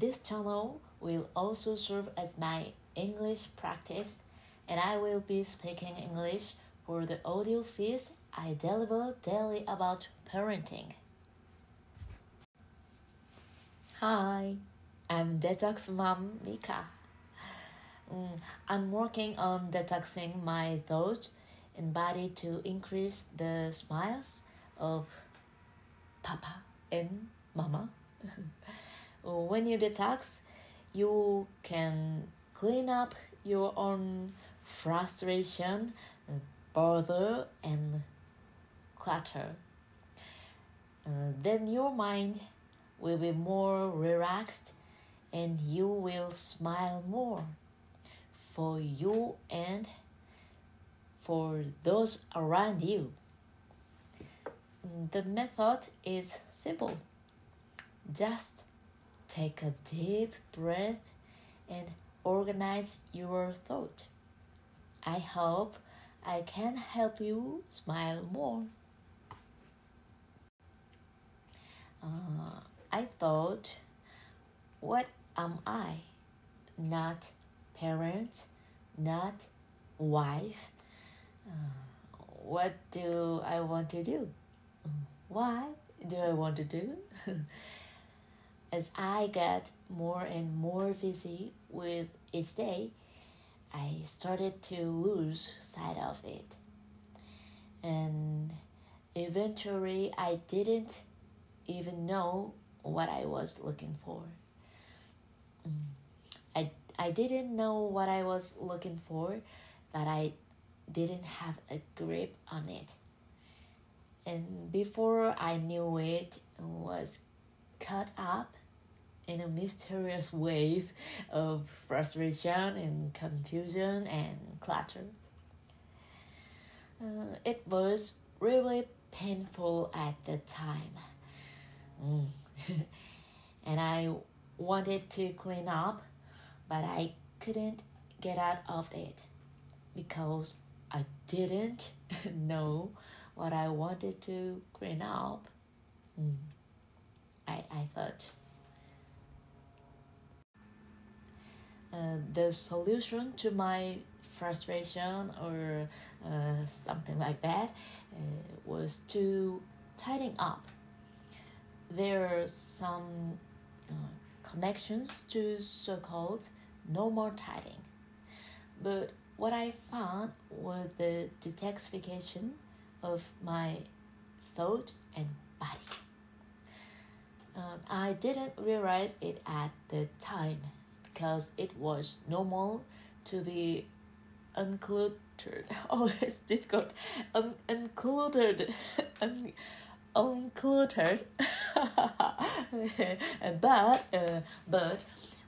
this channel will also serve as my English practice, and I will be speaking English for the audio feeds I deliver daily about parenting. Hi, I'm Detox Mom Mika. Mm, I'm working on detoxing my thoughts and body to increase the smiles of Papa and Mama. when you detox, you can clean up your own frustration, bother, and clutter. Uh, then your mind will be more relaxed and you will smile more for you and for those around you. The method is simple. Just take a deep breath and organize your thought. I hope I can help you smile more. Uh, I thought, what am I? Not parent, not wife. Uh, what do I want to do? Why do I want to do? As I got more and more busy with each day, I started to lose sight of it. And eventually, I didn't even know what I was looking for. Mm. I, I didn't know what I was looking for, but I didn't have a grip on it. And before I knew it, it was caught up in a mysterious wave of frustration and confusion and clutter. Uh, it was really painful at the time. Mm. and I wanted to clean up, but I couldn't get out of it because I didn't know what I wanted to clean up. Mm. I, I thought. Uh, the solution to my frustration or uh, something like that uh, was to tidying up. There are some uh, connections to so called no more tidying. But what I found was the detoxification of my thought and. I didn't realize it at the time because it was normal to be uncluttered. Oh, it's difficult. Un- uncluttered. Un- uncluttered. but uh, but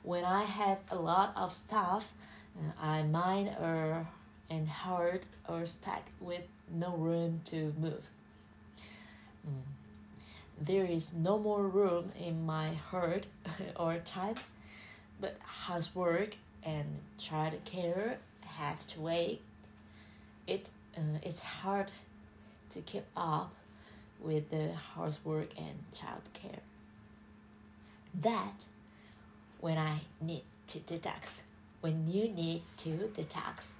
when I have a lot of stuff, uh, I mind or and heart or stuck with no room to move. Mm. There is no more room in my heart or time but housework and child care have to wait. It uh, it's hard to keep up with the housework and child care. That when I need to detox, when you need to detox.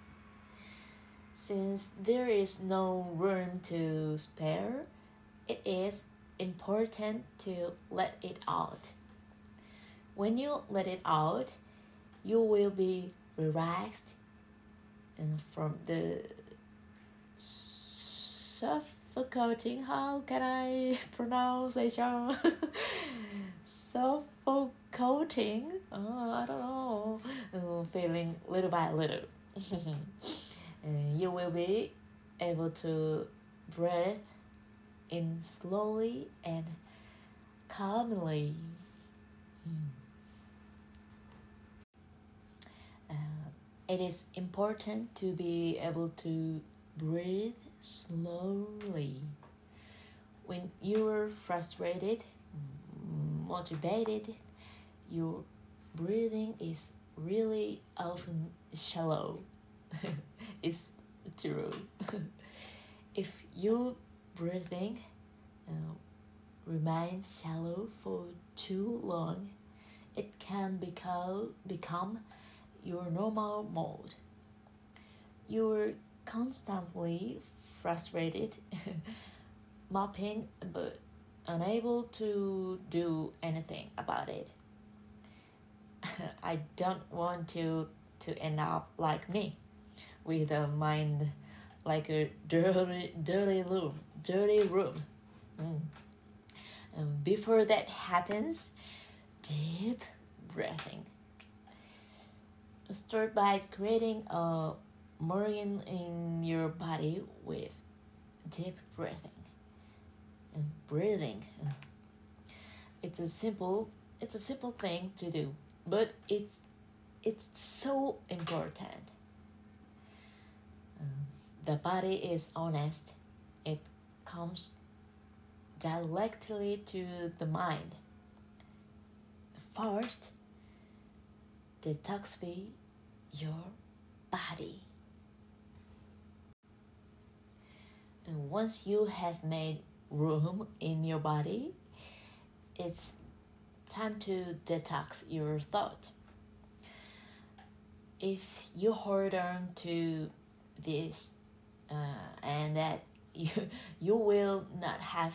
Since there is no room to spare, it is important to let it out. When you let it out, you will be relaxed and from the suffocating how can I pronounce it? suffocating? Oh, I don't know. Uh, feeling little by little. And you will be able to breathe in slowly and calmly. Hmm. It is important to be able to breathe slowly. When you're frustrated, motivated, your breathing is really often shallow. it's true. if your breathing uh, remains shallow for too long, it can become, become your normal mode. You're constantly frustrated, mopping, but unable to do anything about it. I don't want to to end up like me, with a mind like a dirty, dirty room, dirty room. Mm. And before that happens, deep breathing. Start by creating a meridian in your body with deep breathing and breathing. It's a simple it's a simple thing to do, but it's it's so important. Um, the body is honest. It comes directly to the mind. First, detoxify your body. And once you have made room in your body, it's time to detox your thought. If you hold on to this uh, and that you, you will not have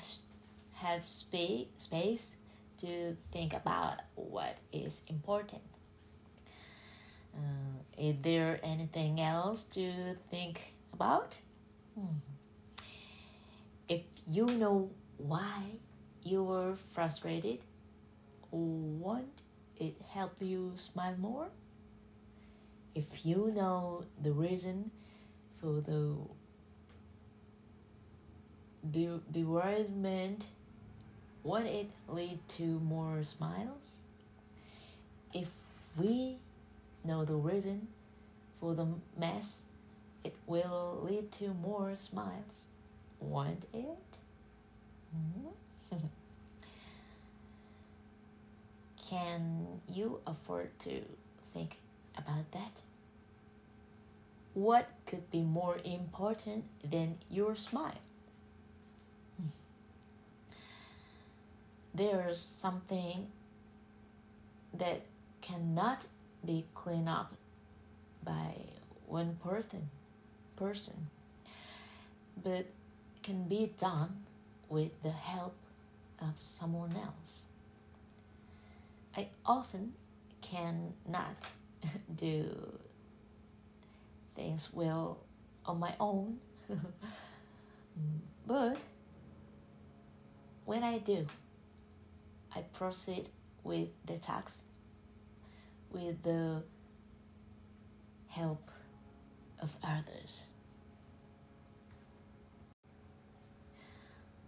have space space to think about what is important. Uh, is there anything else to think about? Hmm. If you know why you were frustrated, won't it help you smile more? If you know the reason for the be- bewilderment, won't it lead to more smiles? If we know the reason for the mess, it will lead to more smiles. won't it? Mm-hmm. Can you afford to think about that? What could be more important than your smile? There's something that cannot be cleaned up by one person person but can be done with the help of someone else. I often cannot do things well on my own but when i do i proceed with the task with the help of others.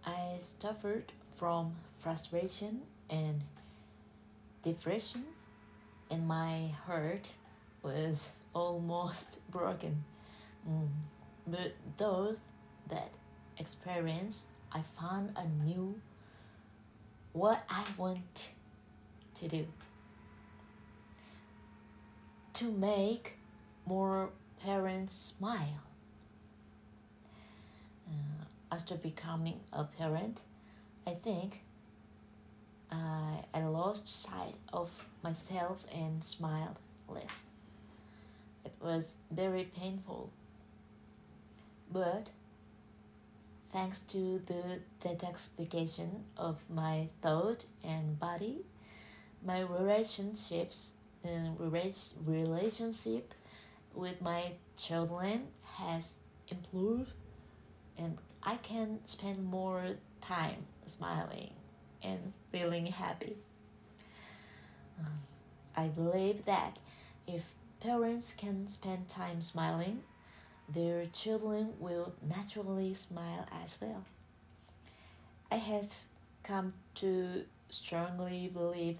I suffered from frustration and depression, and my heart was almost broken. Mm. But those that experience, I found a new what I want to do to make more parents smile. Uh, after becoming a parent, I think I, I lost sight of myself and smiled less. It was very painful. But thanks to the detoxification of my thought and body, my relationships uh, and relationship with my children has improved and I can spend more time smiling and feeling happy. I believe that if parents can spend time smiling, their children will naturally smile as well. I have come to strongly believe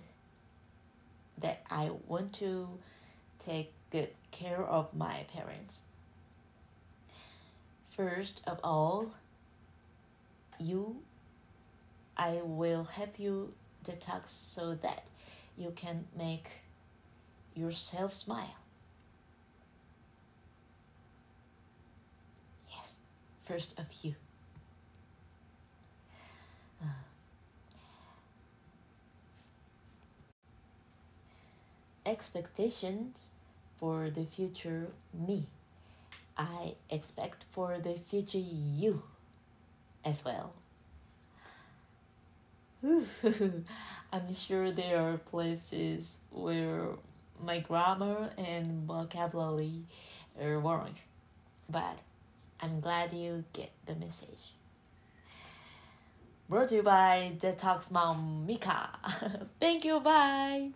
that I want to take good care of my parents. First of all, you, I will help you detox so that you can make yourself smile. First of you. expectations for the future me. I expect for the future you as well. I'm sure there are places where my grammar and vocabulary are wrong, but I'm glad you get the message. Brought to you by Detox Mom Mika. Thank you, bye.